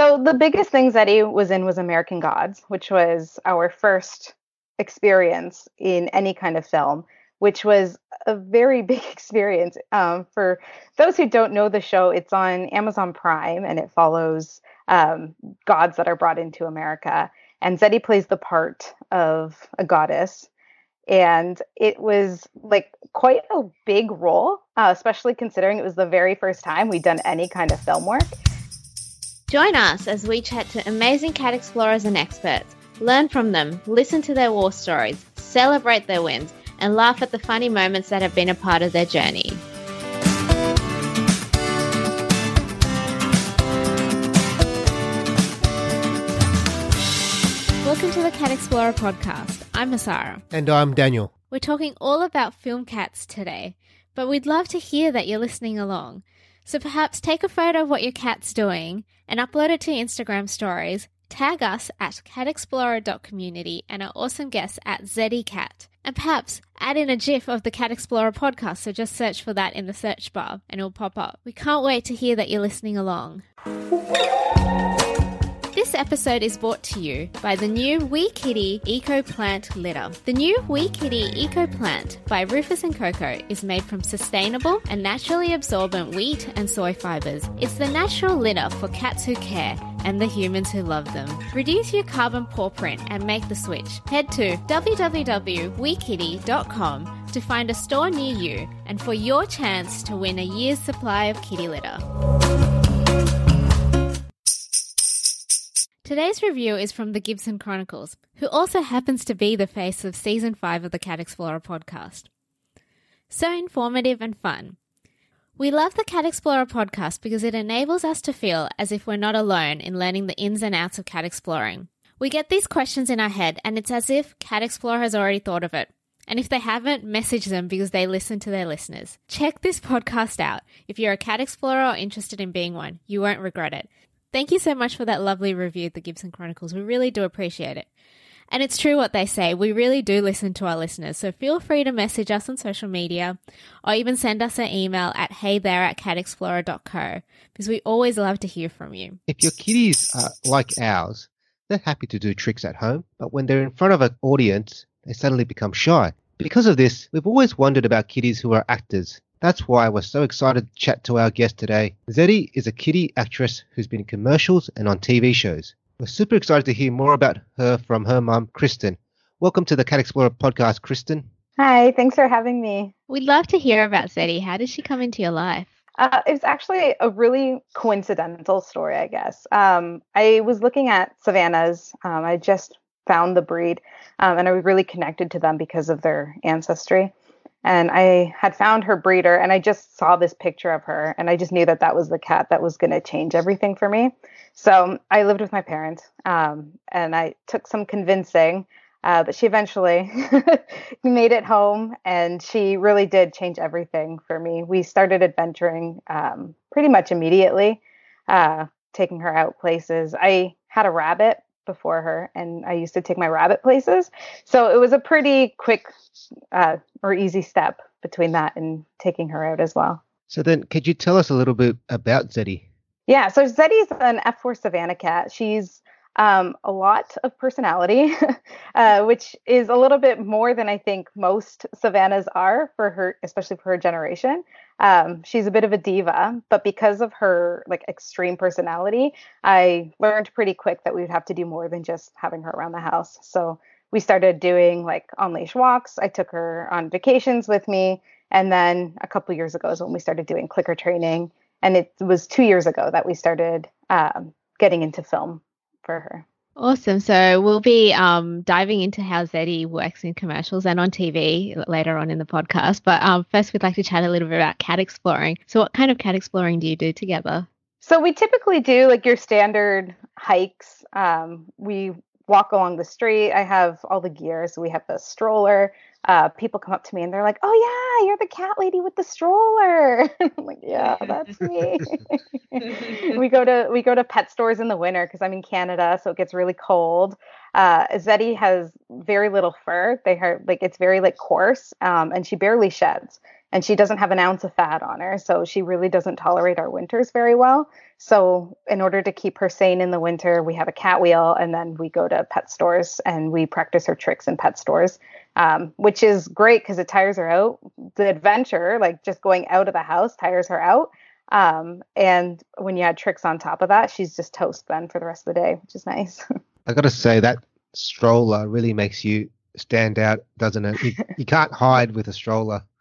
So the biggest thing Zeddy was in was American Gods, which was our first experience in any kind of film, which was a very big experience. Um, for those who don't know the show, it's on Amazon Prime and it follows um, gods that are brought into America. And Zeddy plays the part of a goddess. And it was like quite a big role, uh, especially considering it was the very first time we'd done any kind of film work. Join us as we chat to amazing cat explorers and experts, learn from them, listen to their war stories, celebrate their wins, and laugh at the funny moments that have been a part of their journey. Welcome to the Cat Explorer podcast. I'm Asara. And I'm Daniel. We're talking all about film cats today, but we'd love to hear that you're listening along. So perhaps take a photo of what your cat's doing and upload it to Instagram stories. Tag us at catexplorer.community and our awesome guests at ZeddyCat. And perhaps add in a GIF of the Cat Explorer podcast, so just search for that in the search bar and it'll pop up. We can't wait to hear that you're listening along. This episode is brought to you by the new Wee Kitty Eco Plant Litter. The new Wee Kitty Eco Plant by Rufus and Coco is made from sustainable and naturally absorbent wheat and soy fibers. It's the natural litter for cats who care and the humans who love them. Reduce your carbon paw print and make the switch. Head to www.weekitty.com to find a store near you and for your chance to win a year's supply of kitty litter. Today's review is from the Gibson Chronicles, who also happens to be the face of season 5 of the Cat Explorer podcast. So informative and fun. We love the Cat Explorer podcast because it enables us to feel as if we're not alone in learning the ins and outs of cat exploring. We get these questions in our head, and it's as if Cat Explorer has already thought of it. And if they haven't, message them because they listen to their listeners. Check this podcast out. If you're a cat explorer or interested in being one, you won't regret it. Thank you so much for that lovely review at the Gibson Chronicles. We really do appreciate it. And it's true what they say. We really do listen to our listeners. So feel free to message us on social media or even send us an email at heythere at catexplorer.co because we always love to hear from you. If your kitties are like ours, they're happy to do tricks at home, but when they're in front of an audience, they suddenly become shy. Because of this, we've always wondered about kitties who are actors. That's why we're so excited to chat to our guest today. Zeddy is a kitty actress who's been in commercials and on TV shows. We're super excited to hear more about her from her mum, Kristen. Welcome to the Cat Explorer podcast, Kristen. Hi, thanks for having me. We'd love to hear about Zeddy. How did she come into your life? Uh, it was actually a really coincidental story, I guess. Um, I was looking at Savannahs. Um, I just found the breed, um, and I was really connected to them because of their ancestry and I had found her breeder and I just saw this picture of her and I just knew that that was the cat that was going to change everything for me. So I lived with my parents um, and I took some convincing, uh, but she eventually made it home and she really did change everything for me. We started adventuring um, pretty much immediately, uh, taking her out places. I had a rabbit before her and I used to take my rabbit places. So it was a pretty quick uh, or easy step between that and taking her out as well. So then, could you tell us a little bit about Zeddy? Yeah, so Zeddy's an F4 Savannah cat. She's um, a lot of personality, uh, which is a little bit more than I think most Savannahs are for her, especially for her generation. Um, she's a bit of a diva, but because of her like extreme personality, I learned pretty quick that we would have to do more than just having her around the house. So we started doing like on leash walks. I took her on vacations with me. And then a couple years ago is when we started doing clicker training. And it was two years ago that we started um, getting into film for her. Awesome. So we'll be um, diving into how Zeddy works in commercials and on TV later on in the podcast. But um, first, we'd like to chat a little bit about cat exploring. So, what kind of cat exploring do you do together? So we typically do like your standard hikes. Um, we walk along the street. I have all the gear. So we have the stroller. Uh, people come up to me and they're like, "Oh yeah, you're the cat lady with the stroller." I'm like, "Yeah, that's me." we go to we go to pet stores in the winter because I'm in Canada, so it gets really cold. Uh, has very little fur. They are like it's very like coarse, um, and she barely sheds. and she doesn't have an ounce of fat on her. So she really doesn't tolerate our winters very well. So, in order to keep her sane in the winter, we have a cat wheel and then we go to pet stores and we practice her tricks in pet stores, um, which is great because it tires her out. The adventure, like just going out of the house, tires her out. Um, and when you add tricks on top of that, she's just toast then for the rest of the day, which is nice. I got to say that stroller really makes you stand out, doesn't it? You, you can't hide with a stroller.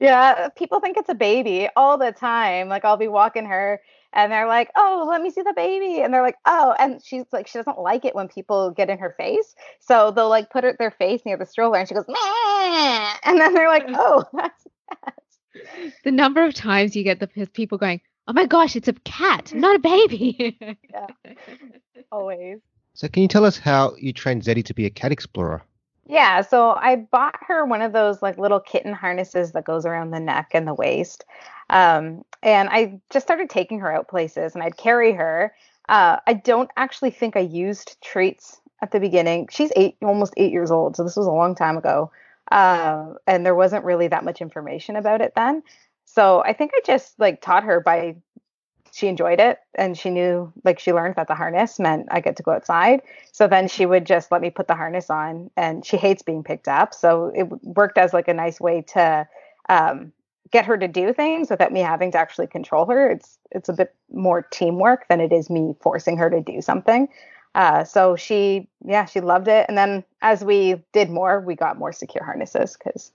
Yeah, people think it's a baby all the time. Like I'll be walking her and they're like, "Oh, let me see the baby," and they're like, "Oh," and she's like, she doesn't like it when people get in her face, so they'll like put her, their face near the stroller, and she goes, Meh! and then they're like, "Oh, that's that." The number of times you get the people going, "Oh my gosh, it's a cat, not a baby." yeah, always. So, can you tell us how you trained Zeddy to be a cat explorer? Yeah, so I bought her one of those like little kitten harnesses that goes around the neck and the waist. Um, and I just started taking her out places and I'd carry her. Uh, I don't actually think I used treats at the beginning. She's eight, almost eight years old, so this was a long time ago. Uh, and there wasn't really that much information about it then. So I think I just like taught her by she enjoyed it and she knew like she learned that the harness meant I get to go outside. So then she would just let me put the harness on and she hates being picked up. So it worked as like a nice way to um, get her to do things without me having to actually control her. It's it's a bit more teamwork than it is me forcing her to do something. Uh, so she yeah she loved it. And then as we did more, we got more secure harnesses because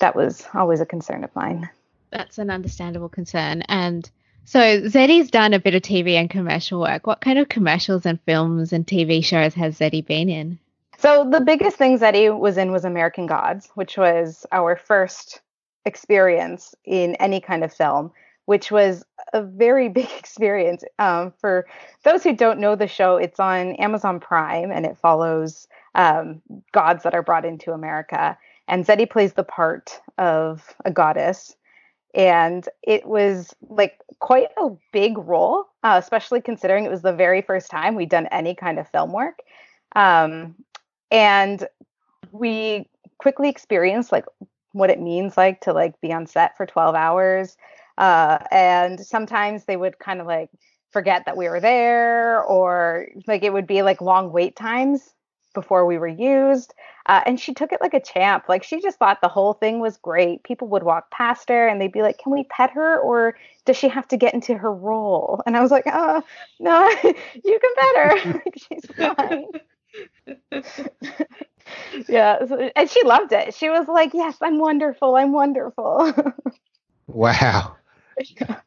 that was always a concern of mine. That's an understandable concern and so Zeddy's done a bit of TV and commercial work. What kind of commercials and films and TV shows has Zeddy been in? So the biggest thing Zeddy was in was American Gods, which was our first experience in any kind of film, which was a very big experience. Um, for those who don't know the show, it's on Amazon Prime and it follows um, gods that are brought into America. And Zeddy plays the part of a goddess and it was like quite a big role, uh, especially considering it was the very first time we'd done any kind of film work. Um, and we quickly experienced like what it means like to like be on set for 12 hours. Uh, and sometimes they would kind of like forget that we were there or like it would be like long wait times before we were used. Uh, and she took it like a champ. Like she just thought the whole thing was great. People would walk past her and they'd be like, "Can we pet her, or does she have to get into her role?" And I was like, "Oh, no, you can pet her. she's fine." yeah, so, and she loved it. She was like, "Yes, I'm wonderful. I'm wonderful." wow. Yeah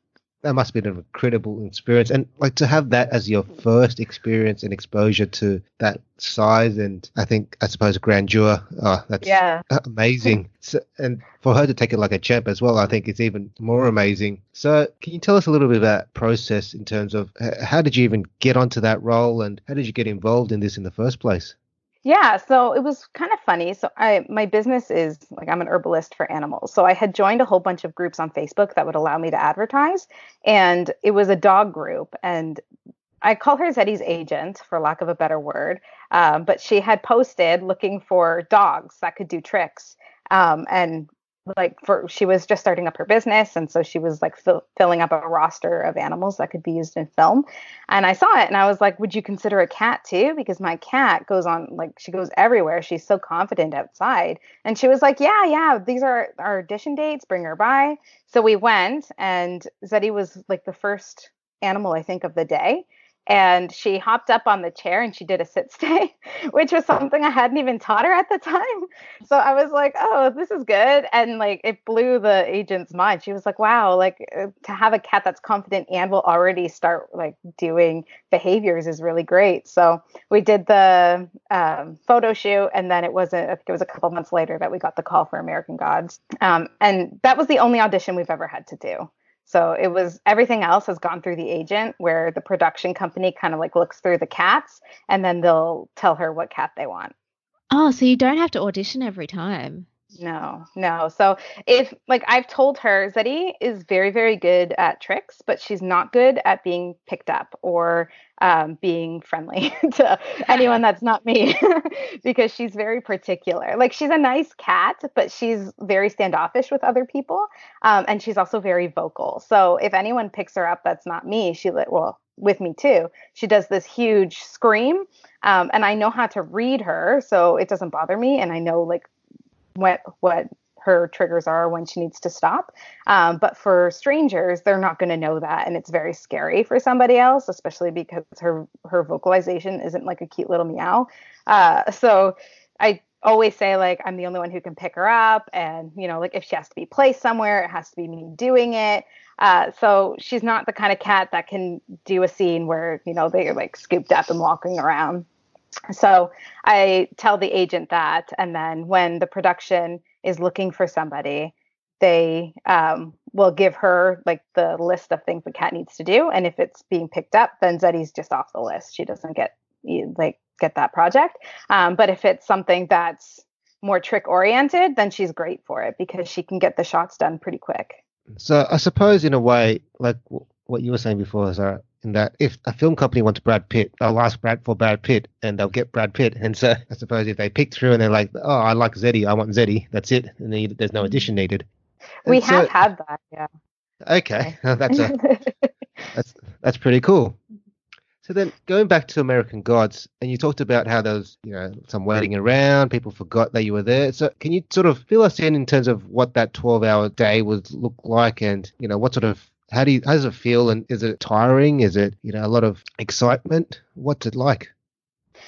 that must be an incredible experience. And like to have that as your first experience and exposure to that size and i think i suppose grandeur oh that's yeah. amazing. So, and for her to take it like a champ as well i think it's even more amazing. So can you tell us a little bit about process in terms of how did you even get onto that role and how did you get involved in this in the first place yeah, so it was kind of funny. So I my business is like I'm an herbalist for animals. So I had joined a whole bunch of groups on Facebook that would allow me to advertise and it was a dog group and I call her Zeddy's agent for lack of a better word. Um, but she had posted looking for dogs that could do tricks. Um, and like for she was just starting up her business and so she was like fill, filling up a roster of animals that could be used in film. And i saw it and i was like would you consider a cat too? Because my cat goes on like she goes everywhere. She's so confident outside. And she was like yeah yeah these are our audition dates. Bring her by. So we went and zeddy was like the first animal i think of the day and she hopped up on the chair and she did a sit stay, which was something I hadn't even taught her at the time. So I was like, oh, this is good. And like it blew the agent's mind. She was like, wow, like uh, to have a cat that's confident and will already start like doing behaviors is really great. So we did the um, photo shoot and then it wasn't, I think it was a couple months later that we got the call for American Gods. Um, and that was the only audition we've ever had to do. So it was everything else has gone through the agent where the production company kind of like looks through the cats and then they'll tell her what cat they want. Oh, so you don't have to audition every time. No, no. So if like I've told her, Zeddy is very, very good at tricks, but she's not good at being picked up or um, being friendly to anyone that's not me because she's very particular. Like she's a nice cat, but she's very standoffish with other people, um, and she's also very vocal. So if anyone picks her up that's not me, she like, well with me too. She does this huge scream, um, and I know how to read her, so it doesn't bother me, and I know like what what her triggers are when she needs to stop. Um, but for strangers, they're not going to know that, and it's very scary for somebody else, especially because her her vocalization isn't like a cute little meow. Uh, so I always say like I'm the only one who can pick her up, and you know like if she has to be placed somewhere, it has to be me doing it. Uh, so she's not the kind of cat that can do a scene where you know they're like scooped up and walking around. So I tell the agent that, and then when the production is looking for somebody, they um, will give her like the list of things the cat needs to do, and if it's being picked up, then Zeddy's just off the list. She doesn't get like get that project. Um, but if it's something that's more trick oriented, then she's great for it because she can get the shots done pretty quick. So I suppose in a way, like what you were saying before, Zara, in that if a film company wants Brad Pitt, they'll ask Brad for Brad Pitt and they'll get Brad Pitt. And so I suppose if they pick through and they're like, oh, I like Zeddy, I want Zeddy, that's it. And there's no mm-hmm. addition needed. We and have so, had that, yeah. Okay, that's a, that's that's pretty cool. So then going back to American Gods, and you talked about how there was, you know, some waiting around, people forgot that you were there. So can you sort of fill us in in terms of what that 12 hour day would look like and, you know, what sort of how do you, how does it feel and is it tiring? Is it, you know, a lot of excitement? What's it like?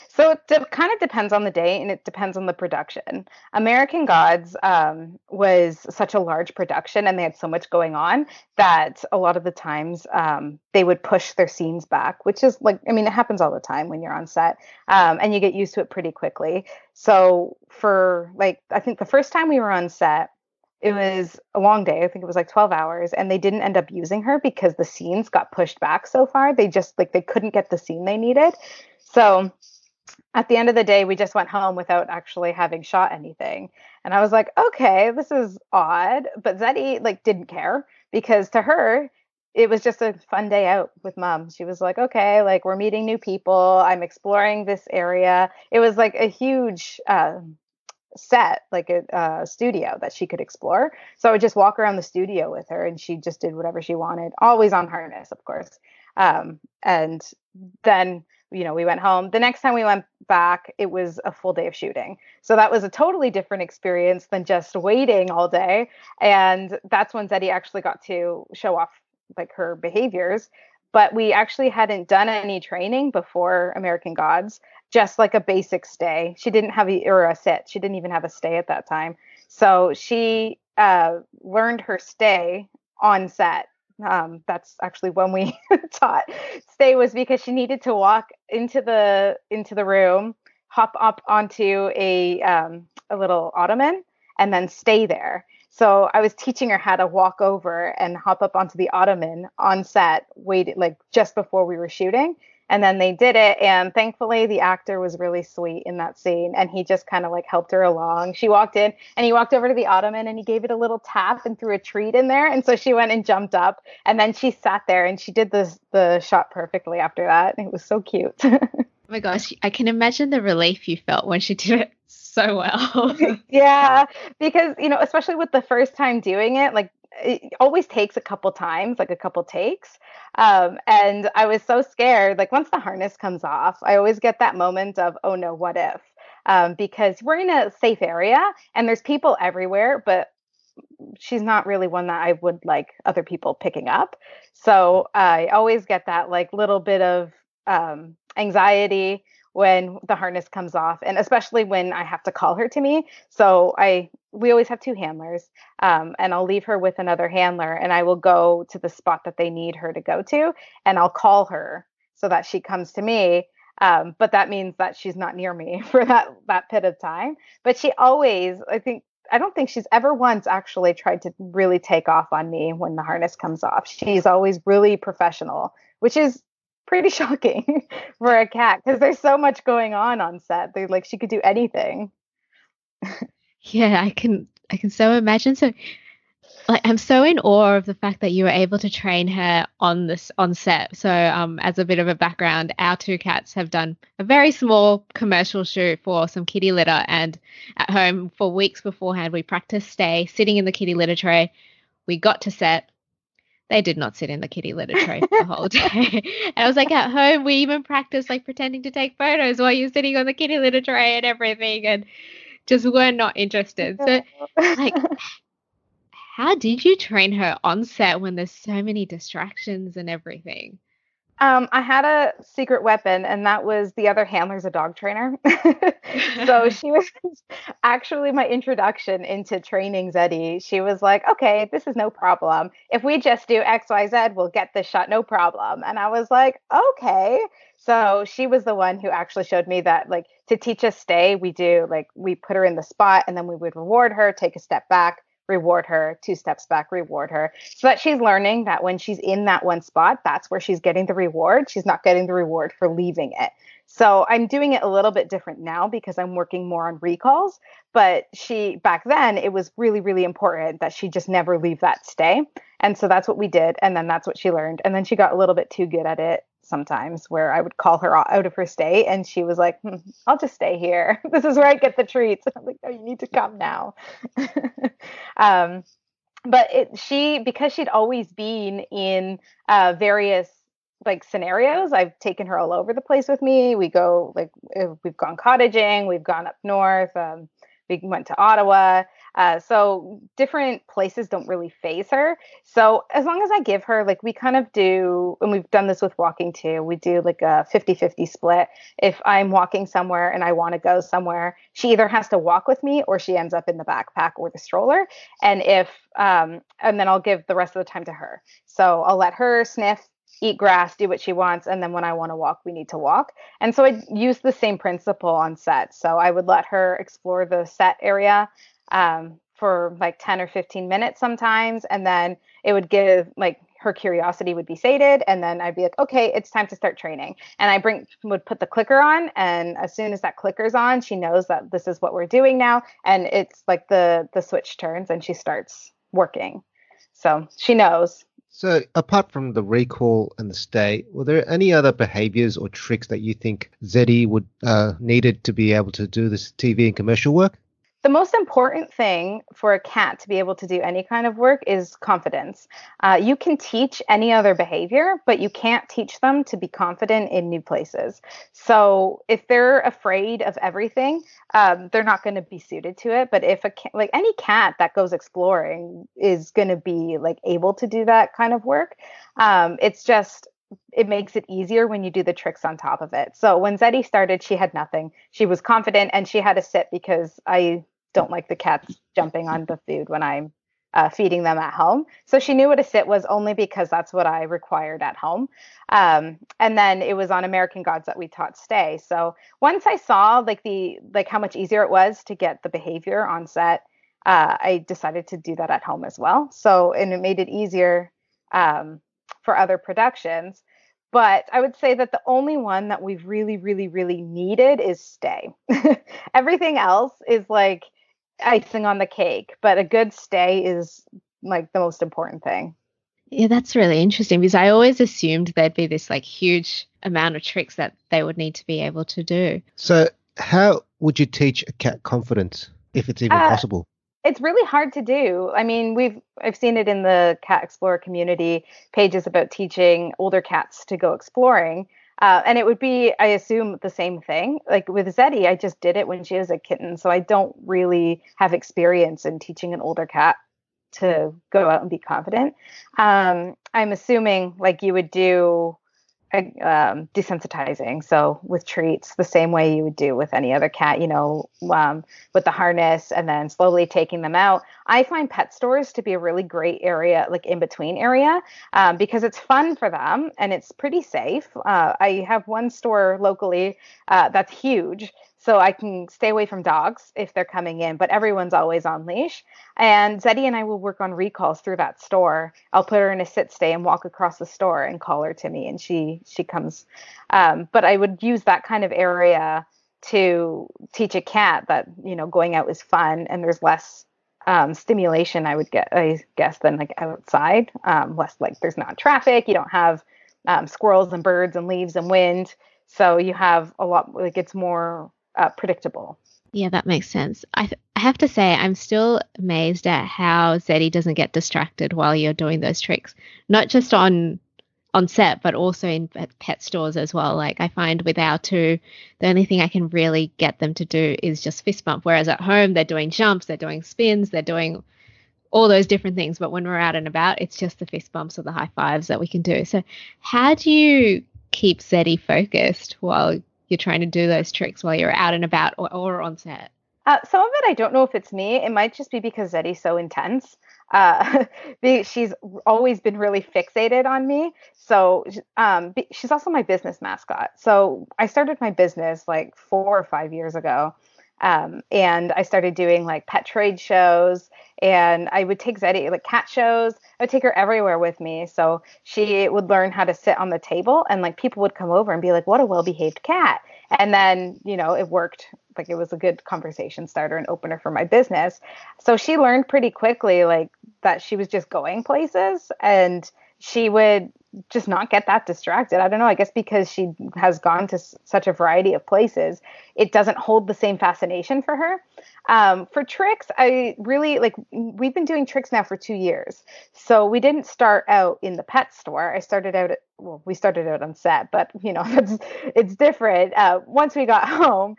So it de- kind of depends on the day and it depends on the production. American Gods um, was such a large production and they had so much going on that a lot of the times um, they would push their scenes back, which is like, I mean, it happens all the time when you're on set um, and you get used to it pretty quickly. So for like, I think the first time we were on set, it was a long day. I think it was like 12 hours and they didn't end up using her because the scenes got pushed back so far. They just like they couldn't get the scene they needed. So at the end of the day, we just went home without actually having shot anything. And I was like, okay, this is odd. But Zeddy like didn't care because to her, it was just a fun day out with mom. She was like, okay, like we're meeting new people. I'm exploring this area. It was like a huge uh, set, like a studio that she could explore. So I would just walk around the studio with her and she just did whatever she wanted, always on harness, of course. Um, and then you know, we went home. The next time we went back, it was a full day of shooting. So that was a totally different experience than just waiting all day. And that's when Zeddy actually got to show off like her behaviors. But we actually hadn't done any training before American Gods, just like a basic stay. She didn't have a, or a sit. She didn't even have a stay at that time. So she uh, learned her stay on set um, that's actually when we taught stay was because she needed to walk into the into the room hop up onto a um, a little ottoman and then stay there so i was teaching her how to walk over and hop up onto the ottoman on set wait like just before we were shooting and then they did it and thankfully the actor was really sweet in that scene and he just kind of like helped her along. She walked in and he walked over to the ottoman and he gave it a little tap and threw a treat in there and so she went and jumped up and then she sat there and she did the the shot perfectly after that. It was so cute. Oh my gosh i can imagine the relief you felt when she did it so well. Yeah because you know especially with the first time doing it like it always takes a couple times, like a couple takes. Um, and I was so scared. Like once the harness comes off, I always get that moment of, oh no, what if? Um, because we're in a safe area and there's people everywhere, but she's not really one that I would like other people picking up. So I always get that like little bit of um, anxiety when the harness comes off and especially when i have to call her to me. So i we always have two handlers um, and i'll leave her with another handler and i will go to the spot that they need her to go to and i'll call her so that she comes to me. Um, but that means that she's not near me for that that bit of time. But she always i think I don't think she's ever once actually tried to really take off on me when the harness comes off. She's always really professional, which is pretty shocking for a cat because there's so much going on on set. They like she could do anything. yeah, I can I can so imagine. So like I'm so in awe of the fact that you were able to train her on this on set. So, um, as a bit of a background, our two cats have done a very small commercial shoot for some kitty litter, and at home for weeks beforehand, we practiced stay sitting in the kitty litter tray. We got to set. They did not sit in the kitty litter tray for the whole day. and I was like, at home, we even practiced like pretending to take photos while you're sitting on the kitty litter tray and everything, and just were not interested. So, like, how did you train her on set when there's so many distractions and everything? Um, I had a secret weapon, and that was the other handler's a dog trainer. so she was actually my introduction into training Zeddy. She was like, okay, this is no problem. If we just do XYZ, we'll get this shot, no problem. And I was like, okay. So she was the one who actually showed me that, like, to teach us stay, we do, like, we put her in the spot and then we would reward her, take a step back, reward her, two steps back, reward her, so that she's learning that when she's in that one spot, that's where she's getting the reward. She's not getting the reward for leaving it. So I'm doing it a little bit different now because I'm working more on recalls. But she, back then, it was really, really important that she just never leave that stay. And so that's what we did. And then that's what she learned. And then she got a little bit too good at it sometimes where I would call her out of her stay and she was like, hmm, I'll just stay here. this is where I get the treats. I'm like, no, you need to come now. um, but it, she, because she'd always been in uh, various like scenarios, I've taken her all over the place with me. We go like, we've gone cottaging, we've gone up north. Um, we went to Ottawa. Uh, so different places don't really phase her. So as long as I give her, like we kind of do, and we've done this with walking too, we do like a 50 50 split. If I'm walking somewhere and I want to go somewhere, she either has to walk with me or she ends up in the backpack or the stroller. And if, um, and then I'll give the rest of the time to her. So I'll let her sniff eat grass, do what she wants, and then when I want to walk, we need to walk. And so I use the same principle on set. So I would let her explore the set area um, for like 10 or 15 minutes sometimes, and then it would give like her curiosity would be sated, and then I'd be like, okay, it's time to start training. And I bring would put the clicker on, and as soon as that clicker's on, she knows that this is what we're doing now, and it's like the the switch turns, and she starts working. So she knows so, apart from the recall and the stay, were there any other behaviors or tricks that you think Zeddy would uh, needed to be able to do this TV and commercial work? The most important thing for a cat to be able to do any kind of work is confidence. Uh, you can teach any other behavior, but you can't teach them to be confident in new places. So if they're afraid of everything, um, they're not going to be suited to it. But if a cat, like any cat that goes exploring is going to be like able to do that kind of work, um, it's just it makes it easier when you do the tricks on top of it. So when Zeddy started, she had nothing. She was confident and she had to sit because I don't like the cats jumping on the food when I'm uh, feeding them at home. So she knew what a sit was only because that's what I required at home. Um, and then it was on American Gods that we taught stay. So once I saw like the like how much easier it was to get the behavior on set, uh, I decided to do that at home as well. So and it made it easier um, for other productions. But I would say that the only one that we've really, really, really needed is stay. Everything else is like icing on the cake, but a good stay is like the most important thing. Yeah, that's really interesting because I always assumed there'd be this like huge amount of tricks that they would need to be able to do. So, how would you teach a cat confidence if it's even uh, possible? It's really hard to do. I mean, we've I've seen it in the Cat Explorer community pages about teaching older cats to go exploring, uh, and it would be, I assume, the same thing. Like with Zeddy, I just did it when she was a kitten. So I don't really have experience in teaching an older cat to go out and be confident. Um, I'm assuming like you would do um, desensitizing. So with treats, the same way you would do with any other cat, you know, um, with the harness and then slowly taking them out. I find pet stores to be a really great area, like in between area, um, because it's fun for them and it's pretty safe. Uh, I have one store locally uh, that's huge so I can stay away from dogs if they're coming in, but everyone's always on leash. And Zeddy and I will work on recalls through that store. I'll put her in a sit stay and walk across the store and call her to me, and she she comes. Um, but I would use that kind of area to teach a cat that you know going out is fun and there's less um, stimulation, I would get, I guess, than like outside. Um, less like there's not traffic. You don't have um, squirrels and birds and leaves and wind. So you have a lot, like it's more uh, predictable. Yeah, that makes sense. I, th- I have to say, I'm still amazed at how Zeddy doesn't get distracted while you're doing those tricks. Not just on on set, but also in pet stores as well. Like I find with our two, the only thing I can really get them to do is just fist bump. Whereas at home, they're doing jumps, they're doing spins, they're doing all those different things. But when we're out and about, it's just the fist bumps or the high fives that we can do. So how do you keep Zeddy focused while you're trying to do those tricks while you're out and about or, or on set? Uh, some of it I don't know if it's me. It might just be because Zeddy's so intense. Uh, she's always been really fixated on me. So um, she's also my business mascot. So I started my business like four or five years ago. Um, and I started doing like pet trade shows and I would take Zeddy like cat shows. I would take her everywhere with me. So she would learn how to sit on the table and like people would come over and be like, what a well behaved cat. And then, you know, it worked like it was a good conversation starter and opener for my business. So she learned pretty quickly like that she was just going places and she would just not get that distracted. I don't know. I guess because she has gone to s- such a variety of places, it doesn't hold the same fascination for her. Um, for tricks, I really like. We've been doing tricks now for two years, so we didn't start out in the pet store. I started out at well, we started out on set, but you know, it's it's different. Uh, once we got home,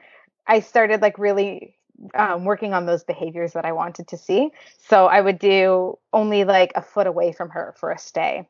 I started like really um, working on those behaviors that I wanted to see. So I would do only like a foot away from her for a stay.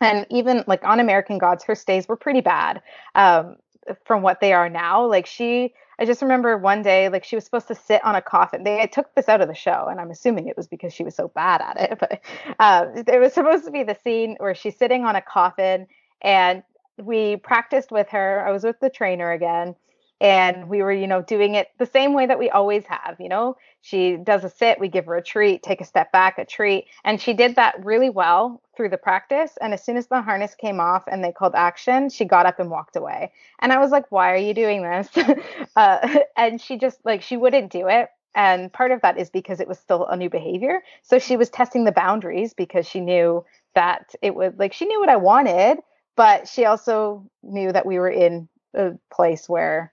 And even like on American Gods, her stays were pretty bad um, from what they are now. Like she, I just remember one day, like she was supposed to sit on a coffin. They took this out of the show, and I'm assuming it was because she was so bad at it. But uh, it was supposed to be the scene where she's sitting on a coffin, and we practiced with her. I was with the trainer again and we were you know doing it the same way that we always have you know? She does a sit we give her a treat take a step back a treat and she did that really well through the practice and as soon as the harness came off and they called action she got up and walked away. And i was like why are you doing this? Uh, and she just like she wouldn't do it and part of that is because it was still a new behavior. So she was testing the boundaries because she knew that it would like she knew what i wanted but she also knew that we were in a place where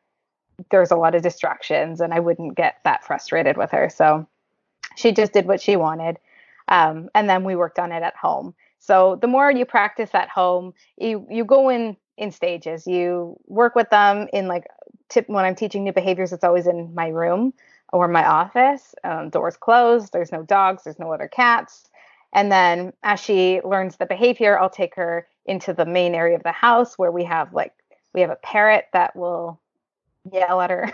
there's a lot of distractions and I wouldn't get that frustrated with her. So she just did what she wanted. Um, and then we worked on it at home. So the more you practice at home, you you go in in stages. You work with them in like tip when I'm teaching new behaviors, it's always in my room or my office. Um, doors closed, there's no dogs, there's no other cats. And then as she learns the behavior, I'll take her into the main area of the house where we have like we have a parrot that will yell at her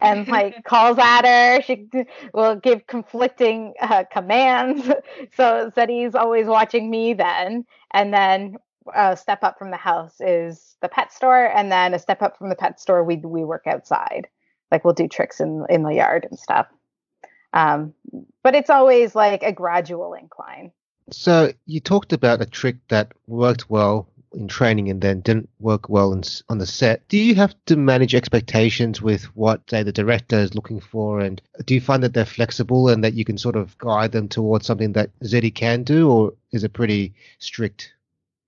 and like calls at her. She will give conflicting uh, commands. So Zeddy's always watching me then. And then a step up from the house is the pet store. And then a step up from the pet store, we, we work outside. Like we'll do tricks in, in the yard and stuff. Um, but it's always like a gradual incline. So you talked about a trick that worked well in training and then didn't work well in, on the set. Do you have to manage expectations with what, say, the director is looking for? And do you find that they're flexible and that you can sort of guide them towards something that Zeddy can do, or is it pretty strict?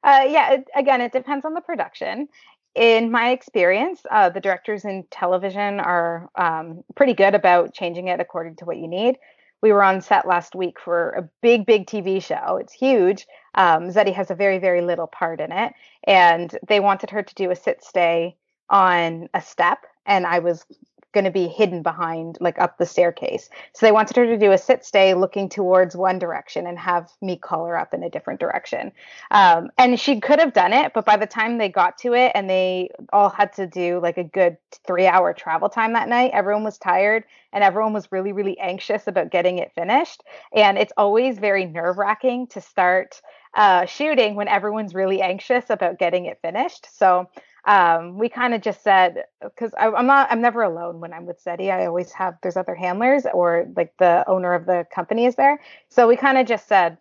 Uh, yeah, it, again, it depends on the production. In my experience, uh, the directors in television are um, pretty good about changing it according to what you need we were on set last week for a big, big TV show. It's huge. Um, has a very, very little part in it. And they wanted her to do a sit stay on a step. And I was going to be hidden behind like up the staircase. So they wanted her to do a sit stay looking towards one direction and have me call her up in a different direction. Um, and she could have done it, but by the time they got to it and they all had to do like a good three hour travel time that night, everyone was tired and everyone was really, really anxious about getting it finished. And it's always very nerve wracking to start uh, shooting when everyone's really anxious about getting it finished. So um, we kind of just said because I'm not I'm never alone when I'm with Zeddy. I always have there's other handlers or like the owner of the company is there. So we kind of just said,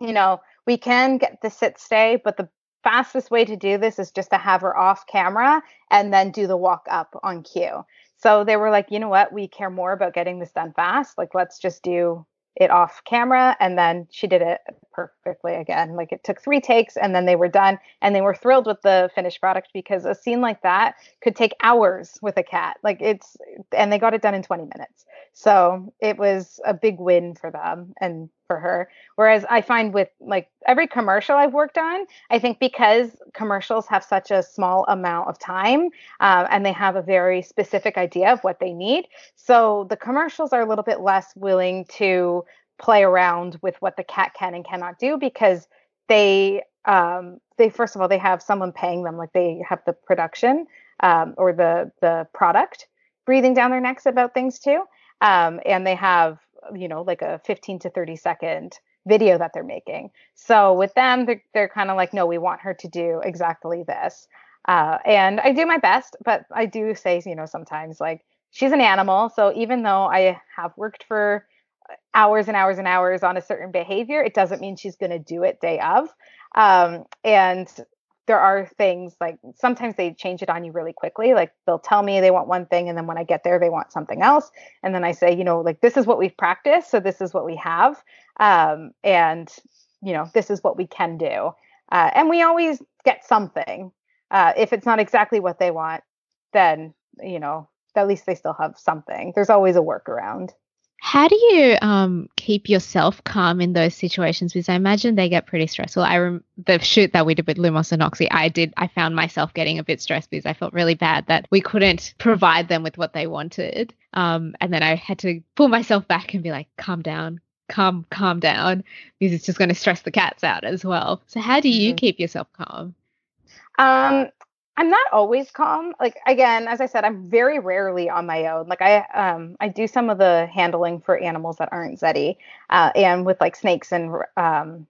you know, we can get the sit stay, but the fastest way to do this is just to have her off camera and then do the walk up on cue. So they were like, you know what, we care more about getting this done fast. Like let's just do it off camera and then she did it perfectly again. Like it took three takes and then they were done and they were thrilled with the finished product because a scene like that could take hours with a cat. Like it's and they got it done in 20 minutes. So it was a big win for them and for her. Whereas i find with like every commercial i've worked on i think because commercials have such a small amount of time um, and they have a very specific idea of what they need so the commercials are a little bit less willing to play around with what the cat can and cannot do because they um, they first of all they have someone paying them like they have the production um, or the the product breathing down their necks about things too um, and they have you know like a 15 to 30 second video that they're making so with them they're, they're kind of like no we want her to do exactly this uh, and i do my best but i do say you know sometimes like she's an animal so even though i have worked for hours and hours and hours on a certain behavior, it doesn't mean she's going to do it day of. Um, and there are things like sometimes they change it on you really quickly. Like they'll tell me they want one thing, and then when I get there, they want something else. And then I say, you know, like this is what we've practiced, so this is what we have, um, and you know, this is what we can do. Uh, and we always get something. Uh, if it's not exactly what they want, then you know, at least they still have something. There's always a workaround. How do you um, keep yourself calm in those situations? Because I imagine they get pretty stressful. I rem- the shoot that we did with Lumos and Oxy, I did. I found myself getting a bit stressed because I felt really bad that we couldn't provide them with what they wanted. Um, and then I had to pull myself back and be like, "Calm down, calm, calm down," because it's just going to stress the cats out as well. So how do you mm-hmm. keep yourself calm? Um, I'm not always calm. Like again, as I said, I'm very rarely on my own. Like I um I do some of the handling for animals that aren't Zeddy, uh, and with like snakes and um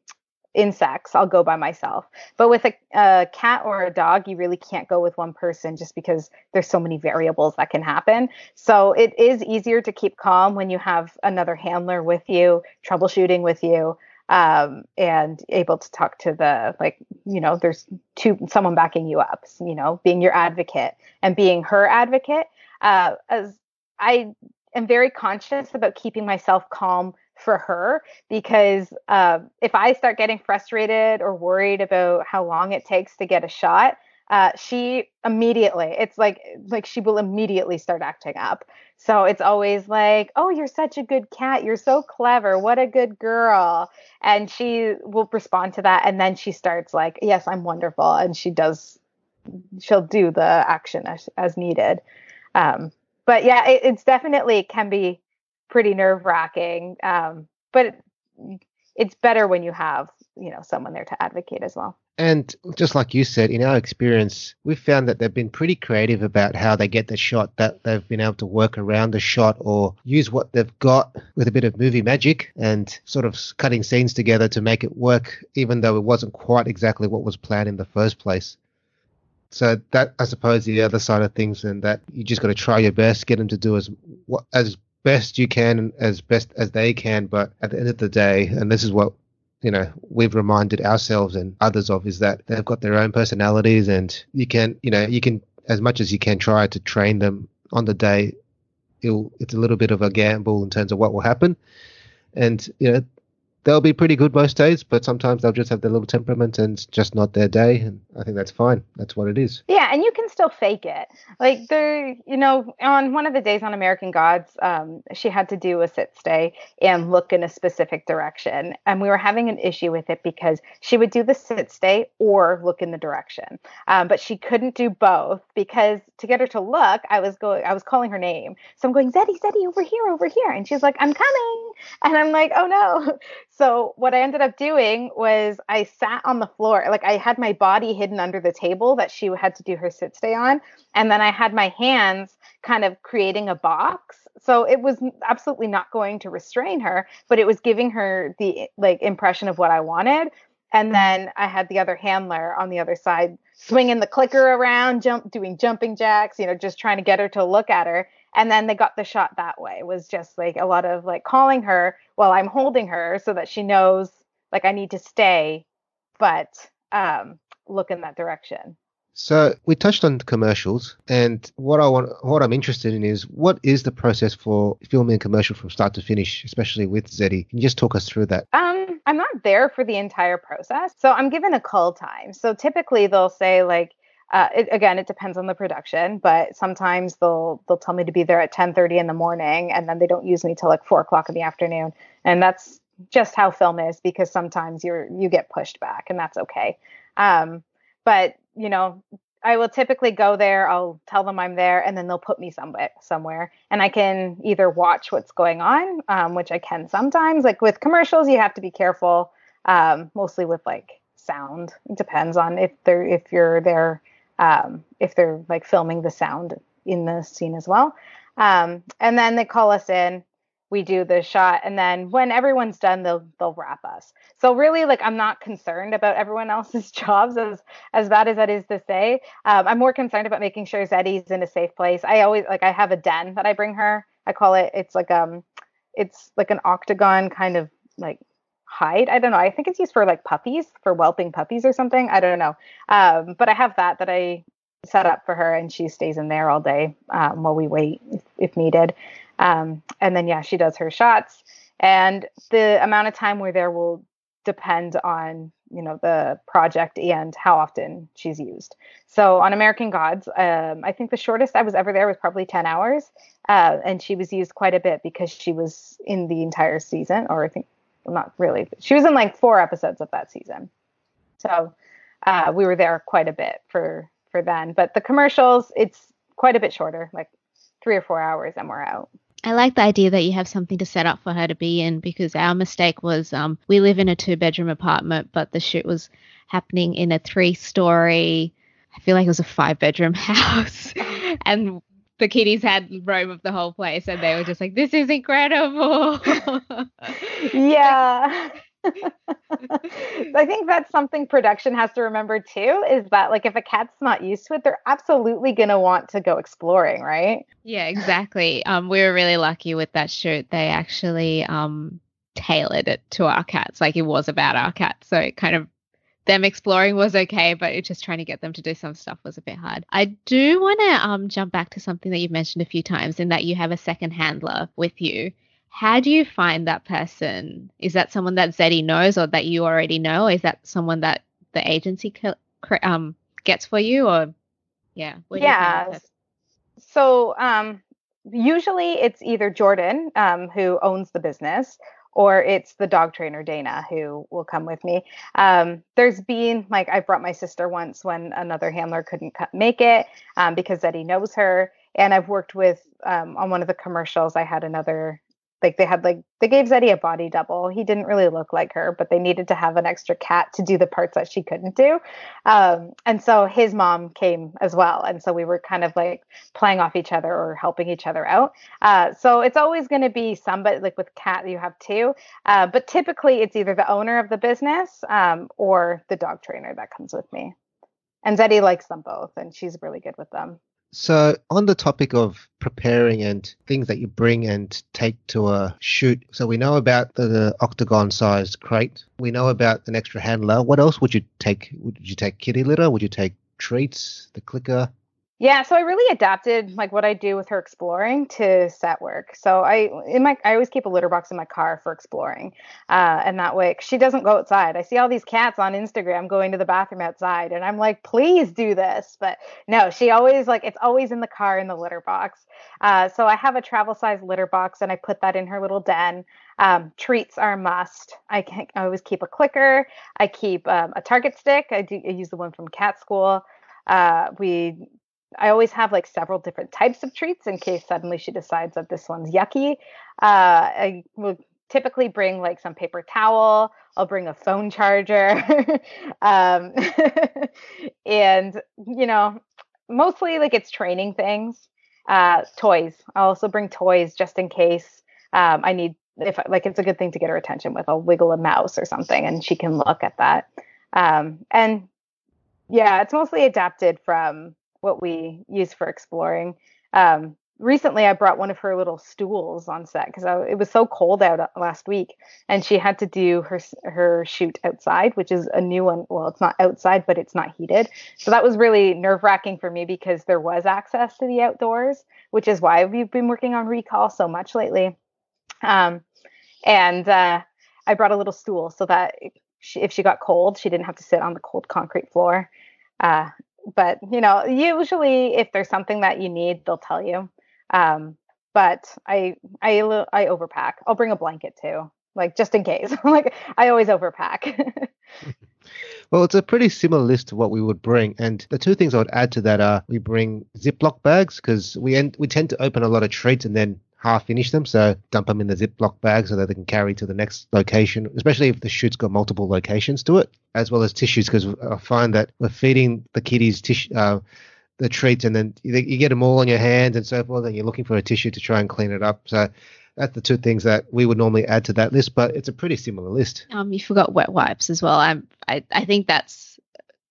insects, I'll go by myself. But with a, a cat or a dog, you really can't go with one person just because there's so many variables that can happen. So it is easier to keep calm when you have another handler with you, troubleshooting with you um, and able to talk to the like you know there's two someone backing you up you know being your advocate and being her advocate. Uh, as i am very conscious about keeping myself calm for her because uh, if i start getting frustrated or worried about how long it takes to get a shot uh, she immediately it's like like she will immediately start acting up so it's always like oh you're such a good cat. You're so clever. What a good girl. And she will respond to that and then she starts like yes i'm wonderful. And she does she'll do the action as, as needed. Um, but yeah it, it's definitely can be pretty nerve wracking um, but it, it's better when you have you know someone there to advocate as well and just like you said, in our experience, we've found that they've been pretty creative about how they get the shot, that they've been able to work around the shot or use what they've got with a bit of movie magic and sort of cutting scenes together to make it work, even though it wasn't quite exactly what was planned in the first place. So that, I suppose, the other side of things, and that you just got to try your best, get them to do as as best you can, as best as they can. But at the end of the day, and this is what you know we've reminded ourselves and others of is that they've got their own personalities and you can you know you can as much as you can try to train them on the day it's a little bit of a gamble in terms of what will happen. And you know they'll be pretty good most days, but sometimes they'll just have their little temperament and just not their day. And I think that's fine. That's what it is. Yeah, and you can still fake it. Like there, you know, on one of the days on American Gods, um, she had to do a sit stay and look in a specific direction, and we were having an issue with it because she would do the sit stay or look in the direction, um, but she couldn't do both because to get her to look, I was going, I was calling her name, so I'm going Zeddy, Zeddy, over here, over here, and she's like, I'm coming, and I'm like, oh no. So what I ended up doing was I sat on the floor, like I had my body hidden under the table that she had to do her sit stay on, and then I had my hands kind of creating a box. So it was absolutely not going to restrain her, but it was giving her the like impression of what I wanted. And then I had the other handler on the other side swinging the clicker around, jump doing jumping jacks, you know, just trying to get her to look at her and then they got the shot that way it was just like a lot of like calling her while i'm holding her so that she knows like i need to stay but um look in that direction So we touched on commercials, and what I want, what I'm interested in is what is the process for filming a commercial from start to finish, especially with Zeddy. Can you just talk us through that? Um, I'm not there for the entire process, so I'm given a call time. So typically they'll say like, uh, it, again, it depends on the production, but sometimes they'll they'll tell me to be there at 10:30 in the morning, and then they don't use me till like four o'clock in the afternoon, and that's just how film is because sometimes you're you get pushed back, and that's okay. Um, but you know, I will typically go there. I'll tell them I'm there, and then they'll put me somewhere, somewhere, and I can either watch what's going on, um, which I can sometimes. Like with commercials, you have to be careful, um, mostly with like sound. It depends on if they're if you're there, um, if they're like filming the sound in the scene as well. Um, and then they call us in we do the shot and then when everyone's done they'll they'll wrap us. So really like i'm not concerned about everyone else's jobs as as bad as that is to say. Um, i'm more concerned about making sure zeddy's in a safe place. I always like i have a den that i bring her. I call it it's like um it's like an octagon kind of like hide? I don't know. I think it's used for like puppies for whelping puppies or something. I don't know. Um, but i have that that i set up for her and she stays in there all day um, while we wait if, if needed. Um, and then, yeah, she does her shots. And the amount of time we're there will depend on you know the project and how often she's used. So on american gods um, i think the shortest i was ever there was probably 10 hours uh, and she was used quite a bit because she was in the entire season or i think well, not really. She was in like four episodes of that season. So uh, we were there quite a bit for for then. But the commercials it's quite a bit shorter like three or four hours and we're out. I like the idea that you have something to set up for her to be in because our mistake was um, we live in a two bedroom apartment, but the shoot was happening in a three story, I feel like it was a five bedroom house. and the kiddies had roam of the whole place and they were just like, this is incredible. yeah. I think that's something production has to remember too is that like if a cat's not used to it, they're absolutely going to want to go exploring, right? Yeah, exactly. Um we were really lucky with that shoot. They actually um tailored it to our cats like it was about our cats. So it kind of them exploring was okay, but it just trying to get them to do some stuff was a bit hard. I do want to um, jump back to something that you've mentioned a few times in that you have a second handler with you. How do you find that person? Is that someone that Zeddy knows or that you already know? Is that someone that the agency um, gets for you or yeah? yeah. So um, usually it's either Jordan um, who owns the business or it's the dog trainer Dana who will come with me. Um, there's been like I brought my sister once when another handler couldn't make it um, because Zeddy knows her, and I've worked with um, on one of the commercials. I had another like they had like they gave Zeddy a body double. He didn't really look like her, but they needed to have an extra cat to do the parts that she couldn't do. Um, and so his mom came as well, and so we were kind of like playing off each other or helping each other out. Uh, so it's always going to be somebody like with cat you have two, uh, but typically it's either the owner of the business um, or the dog trainer that comes with me. And Zeddy likes them both, and she's really good with them. So, on the topic of preparing and things that you bring and take to a shoot, so we know about the, the octagon sized crate. We know about an extra handler. What else would you take? Would you take kitty litter? Would you take treats, the clicker? Yeah, so I really adapted like what I do with her exploring to set work. So I in my I always keep a litter box in my car for exploring, uh, and that way she doesn't go outside. I see all these cats on Instagram going to the bathroom outside, and I'm like, please do this, but no, she always like it's always in the car in the litter box. Uh, so I have a travel size litter box, and I put that in her little den. Um, treats are a must. I can I always keep a clicker. I keep um, a target stick. I do I use the one from Cat School. Uh, we I always have like several different types of treats in case suddenly she decides that this one's yucky. Uh, I will typically bring like some paper towel. I'll bring a phone charger. um, and, you know, mostly like it's training things. Uh, toys. I'll also bring toys just in case um, I need, if like it's a good thing to get her attention with. I'll wiggle a mouse or something and she can look at that. Um, and yeah, it's mostly adapted from what we use for exploring. Um, recently I brought one of her little stools on set because it was so cold out uh, last week, and she had to do her her shoot outside, which is a new one. Well, it's not outside, but it's not heated, so that was really nerve wracking for me because there was access to the outdoors, which is why we've been working on recall so much lately. Um, and uh, I brought a little stool so that she, if she got cold, she didn't have to sit on the cold concrete floor. Uh, but you know, usually if there's something that you need, they'll tell you. Um, but I I I overpack. I'll bring a blanket too, like just in case. like I always overpack. well, it's a pretty similar list to what we would bring, and the two things I would add to that are we bring Ziploc bags because we end, we tend to open a lot of treats and then half finish them. So dump them in the Ziploc bag so that they can carry to the next location, especially if the shoot's got multiple locations to it, as well as tissues, because I find that we're feeding the tissue. Uh, the treats and then you, you get them all on your hands and so forth and you're looking for a tissue to try and clean it up so that's the two things that we would normally add to that list but it's a pretty similar list um you forgot wet wipes as well i'm i, I think that's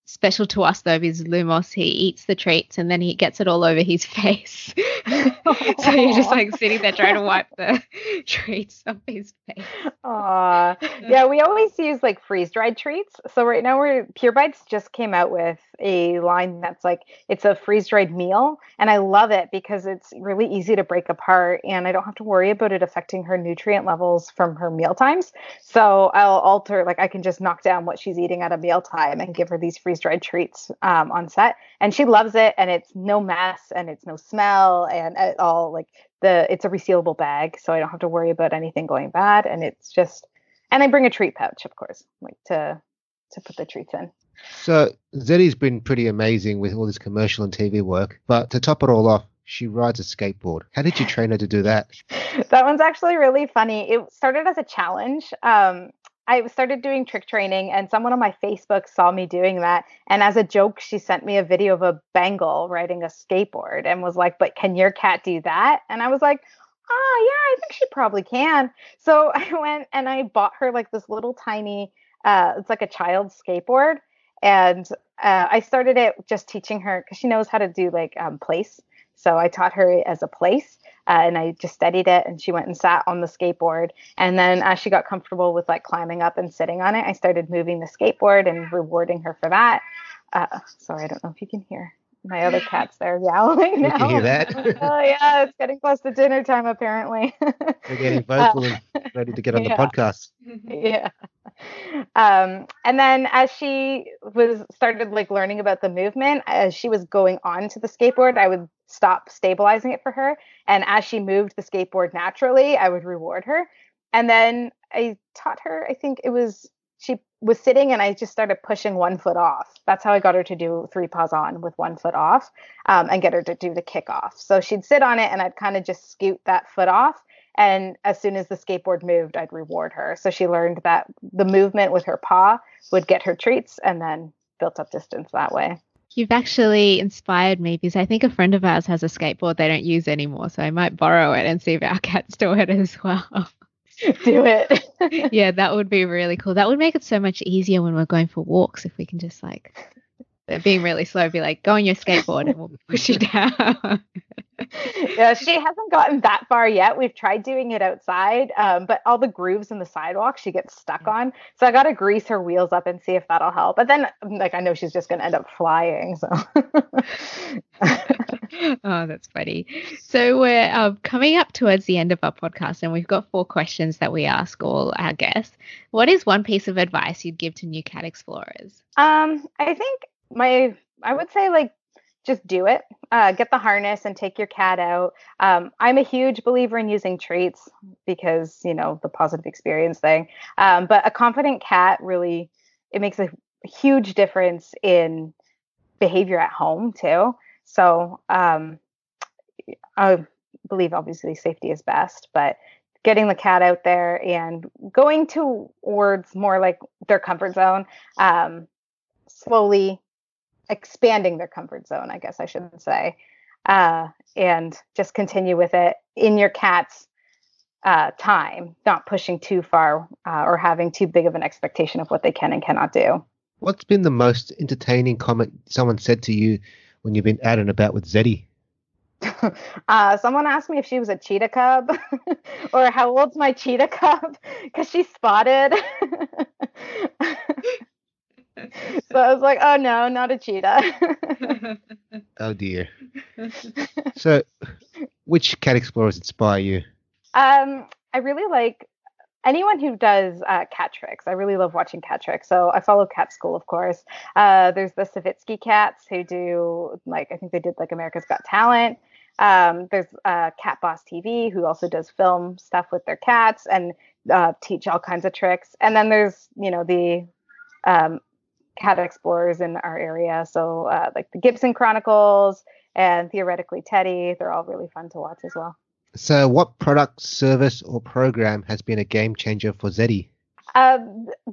special to us though is Lumos. He eats the treats and then he gets it all over his face. so you're just like sitting there trying to wipe the treats off his face. Aw. Yeah, we always use like freeze dried treats. So right now we're Pure Bites just came out with a line that's like it's a freeze dried meal. And I love it because it's really easy to break apart and I don't have to worry about it affecting her nutrient levels from her meal times. So I'll alter like I can just knock down what she's eating at a meal time and give her these freeze dried treats um, on set. And she loves it and it's no mess and it's no smell and it all like the it's a resealable bag so I don't have to worry about anything going bad and it's just and I bring a treat pouch of course like to to put the treats in. So Zeddy's been pretty amazing with all this commercial and TV work, but to top it all off, she rides a skateboard. How did you train her to do that? that one's actually really funny. It started as a challenge. Um, I started doing trick training, and someone on my Facebook saw me doing that. And as a joke, she sent me a video of a Bengal riding a skateboard and was like, But can your cat do that? And I was like, Oh, yeah, I think she probably can. So I went and I bought her like this little tiny, uh, it's like a child's skateboard and uh, I started it just teaching her because she knows how to do like um, place. So I taught her as a place, uh, and I just studied it. And she went and sat on the skateboard. And then as she got comfortable with like climbing up and sitting on it, I started moving the skateboard and rewarding her for that. Uh, sorry, I don't know if you can hear my other cat's there yowling now. You can hear that? oh yeah, it's getting close to dinner time apparently. They're getting vocal uh, and ready to get on yeah. the podcast. Yeah. Um, and then as she was started like learning about the movement, as she was going on to the skateboard, I would stop stabilizing it for her. And as she moved the skateboard naturally, I would reward her. And then I taught her, I think it was she was sitting and I just started pushing one foot off. That's how I got her to do three paws on with one foot off um, and get her to do the kick off. So she'd sit on it and I'd kind of just scoot that foot off. And as soon as the skateboard moved, I'd reward her. So she learned that the movement with her paw would get her treats and then built up distance that way. You've actually inspired me because I think a friend of ours has a skateboard they don't use anymore. So I might borrow it and see if our cats do it as well. do it. yeah, that would be really cool. That would make it so much easier when we're going for walks if we can just like being really slow, be like, go on your skateboard and we'll push you down. yeah, she hasn't gotten that far yet. We've tried doing it outside, um, but all the grooves in the sidewalk she gets stuck mm. on. So I got to grease her wheels up and see if that'll help. But then, like, I know she's just going to end up flying. So. oh, that's funny. So we're uh, coming up towards the end of our podcast, and we've got four questions that we ask all our guests. What is one piece of advice you'd give to new cat explorers? Um, I think my I would say like just do it. Uh, get the harness and take your cat out. Um, I'm a huge believer in using treats because you know the positive experience thing. Um, but a confident cat really it makes a huge difference in behavior at home too. So um, I believe obviously safety is best, but getting the cat out there and going towards more like their comfort zone um, slowly expanding their comfort zone, I guess I should say, uh, and just continue with it in your cat's uh, time, not pushing too far uh, or having too big of an expectation of what they can and cannot do. What's been the most entertaining comment someone said to you when you've been out and about with Zeddy? uh, someone asked me if she was a cheetah cub or how old's my cheetah cub because she's spotted. So I was like, oh no, not a cheetah. oh dear. So, which cat explorers inspire you? Um, I really like anyone who does uh, cat tricks. I really love watching cat tricks. So I follow Cat School, of course. Uh, there's the Savitsky cats who do like I think they did like America's Got Talent. Um, there's uh, Cat Boss TV who also does film stuff with their cats and uh, teach all kinds of tricks. And then there's you know the um, cat explorers in our area. So uh, like the Gibson Chronicles and theoretically Teddy. They're all really fun to watch as well. So, what product, service, or program has been a game changer for Zeddy? Uh,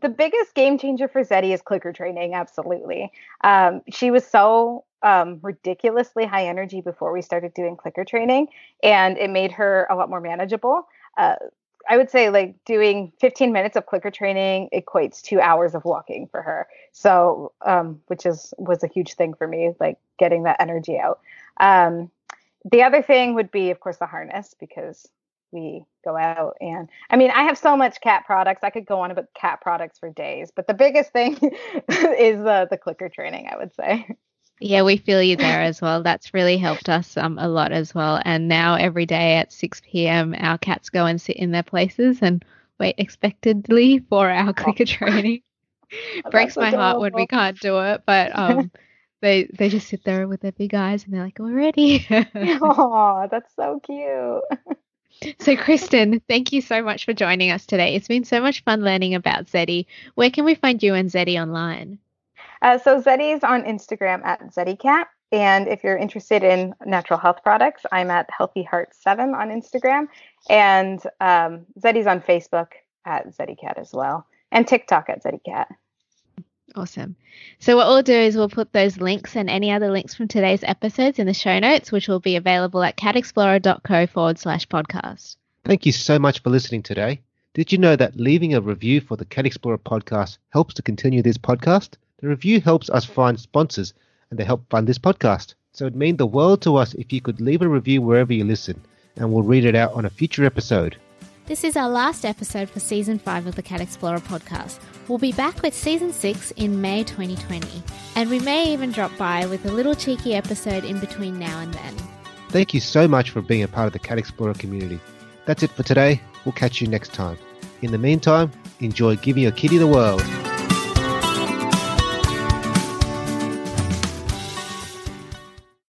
the biggest game changer for Zeddy is clicker training. Absolutely. Um, she was so um, ridiculously high energy before we started doing clicker training, and it made her a lot more manageable. Uh, I would say like doing 15 minutes of clicker training equates to hours of walking for her. So, um, which is was a huge thing for me, like getting that energy out. Um, the other thing would be, of course, the harness because we go out and I mean, I have so much cat products. I could go on about cat products for days, but the biggest thing is uh, the clicker training, I would say. Yeah, we feel you there as well. That's really helped us um, a lot as well. And now every day at 6 p.m., our cats go and sit in their places and wait expectantly for our clicker training. Breaks my heart when we can't do it, but um, they they just sit there with their big eyes and they're like, "We're ready." oh, that's so cute. So, Kristen, thank you so much for joining us today. It's been so much fun learning about Zeddy. Where can we find you and Zeddy online? Uh, so Zeddy's on Instagram at ZeddyCat. And if you're interested in natural health products, I'm at Healthy Heart 7 on Instagram. And um, Zeddy's on Facebook at ZeddyCat as well. And TikTok at ZeddyCat. Awesome. So what we'll do is we'll put those links and any other links from today's episodes in the show notes, which will be available at catexplorer.co forward slash podcast. Thank you so much for listening today. Did you know that leaving a review for the Cat Explorer podcast helps to continue this podcast? The review helps us find sponsors and they help fund this podcast. So it'd mean the world to us if you could leave a review wherever you listen, and we'll read it out on a future episode. This is our last episode for season 5 of the Cat Explorer podcast. We'll be back with season 6 in May 2020, and we may even drop by with a little cheeky episode in between now and then. Thank you so much for being a part of the Cat Explorer community. That's it for today. We'll catch you next time. In the meantime, enjoy giving your kitty the world.